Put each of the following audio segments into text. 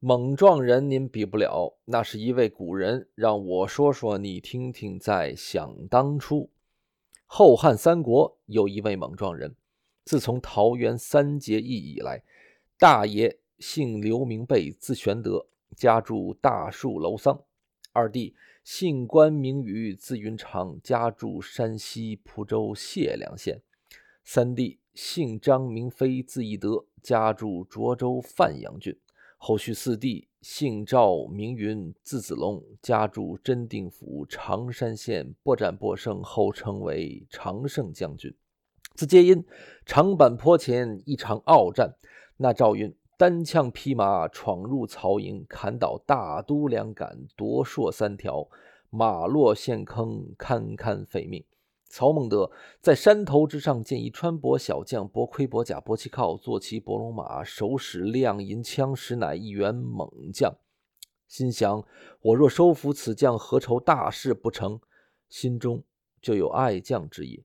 猛撞人您比不了，那是一位古人。让我说说你听听，在想当初，后汉三国有一位猛撞人。自从桃园三结义以来，大爷姓刘，名备，字玄德，家住大树楼桑；二弟姓关，名羽，字云长，家住山西蒲州解良县；三弟姓张，名飞，字翼德，家住涿州范阳郡。后续四弟姓赵，名云，字子龙，家住真定府常山县，波战波胜，后称为常胜将军。自皆因长坂坡前一场鏖战，那赵云单枪匹马闯入曹营，砍倒大都两杆，夺槊三条，马落陷坑，堪堪废命。曹孟德在山头之上见一穿薄小将，薄盔薄甲薄旗靠，坐骑伯龙马，手使亮银枪，实乃一员猛将。心想：我若收服此将，何愁大事不成？心中就有爱将之意，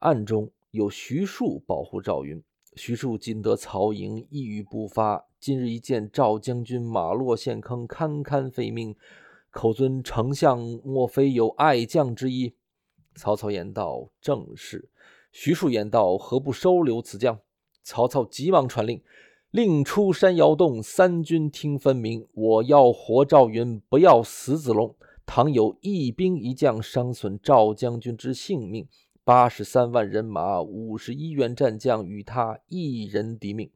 暗中有徐庶保护赵云。徐庶今得曹营，一语不发。今日一见赵将军马落陷坑，堪堪废命，口尊丞相，莫非有爱将之意？曹操言道：“正是。”徐庶言道：“何不收留此将？”曹操急忙传令：“令出山摇动，三军听分明。我要活赵云，不要死子龙。倘有一兵一将伤损赵将军之性命，八十三万人马，五十一员战将，与他一人敌命。”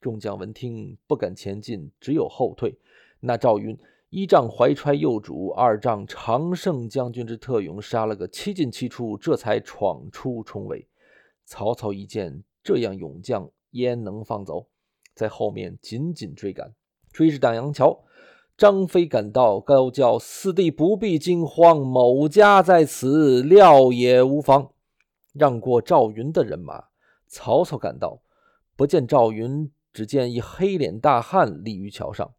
众将闻听，不敢前进，只有后退。那赵云。一仗怀揣幼主，二仗常胜将军之特勇，杀了个七进七出，这才闯出重围。曹操一见这样勇将，焉能放走？在后面紧紧追赶，追至党阳桥，张飞赶到，高叫：“四弟不必惊慌，某家在此，料也无妨。”让过赵云的人马，曹操赶到，不见赵云，只见一黑脸大汉立于桥上。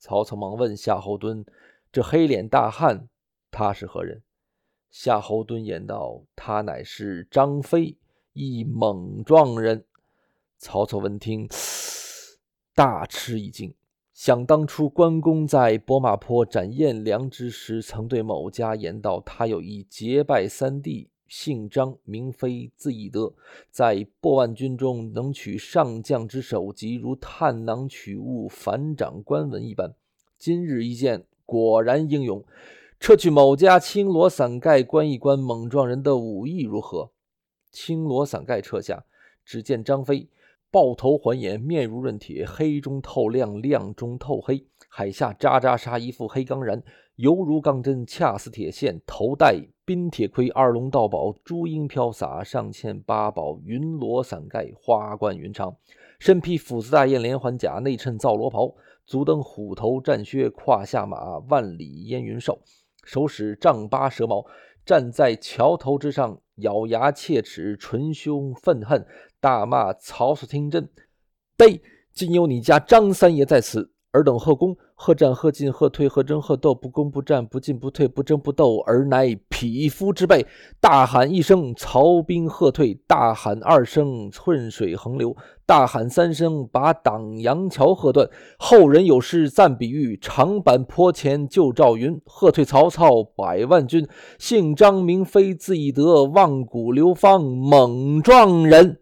曹操忙问夏侯惇：“这黑脸大汉，他是何人？”夏侯惇言道：“他乃是张飞，一猛撞人。”曹操闻听，大吃一惊，想当初关公在博马坡斩颜良之时，曾对某家言道：“他有一结拜三弟，姓张，名飞，字翼德，在破万军中能取上将之首级，如探囊取物，反掌关文一般。今日一见，果然英勇。撤去某家青罗伞盖，观一观猛撞人的武艺如何？青罗伞盖撤下，只见张飞豹头环眼，面如润铁，黑中透亮，亮中透黑，海下扎扎杀，一副黑钢髯，犹如钢针，恰似铁线。头戴。冰铁盔，二龙道宝，珠缨飘洒，上嵌八宝云罗伞盖，花冠云长。身披斧子大雁连环甲，内衬皂罗袍，足蹬虎头战靴，胯下马，万里烟云兽。手使丈八蛇矛，站在桥头之上，咬牙切齿，捶胸愤恨，大骂曹操听真。悲！今有你家张三爷在此，尔等贺功。何战何进何退何争何斗不攻不战不进不退不争不斗而乃匹夫之辈。大喊一声，曹兵喝退；大喊二声，寸水横流；大喊三声，把党阳桥喝断。后人有诗赞比喻：长坂坡前救赵云，喝退曹操百万军。姓张名飞字翼德，万古流芳猛撞人。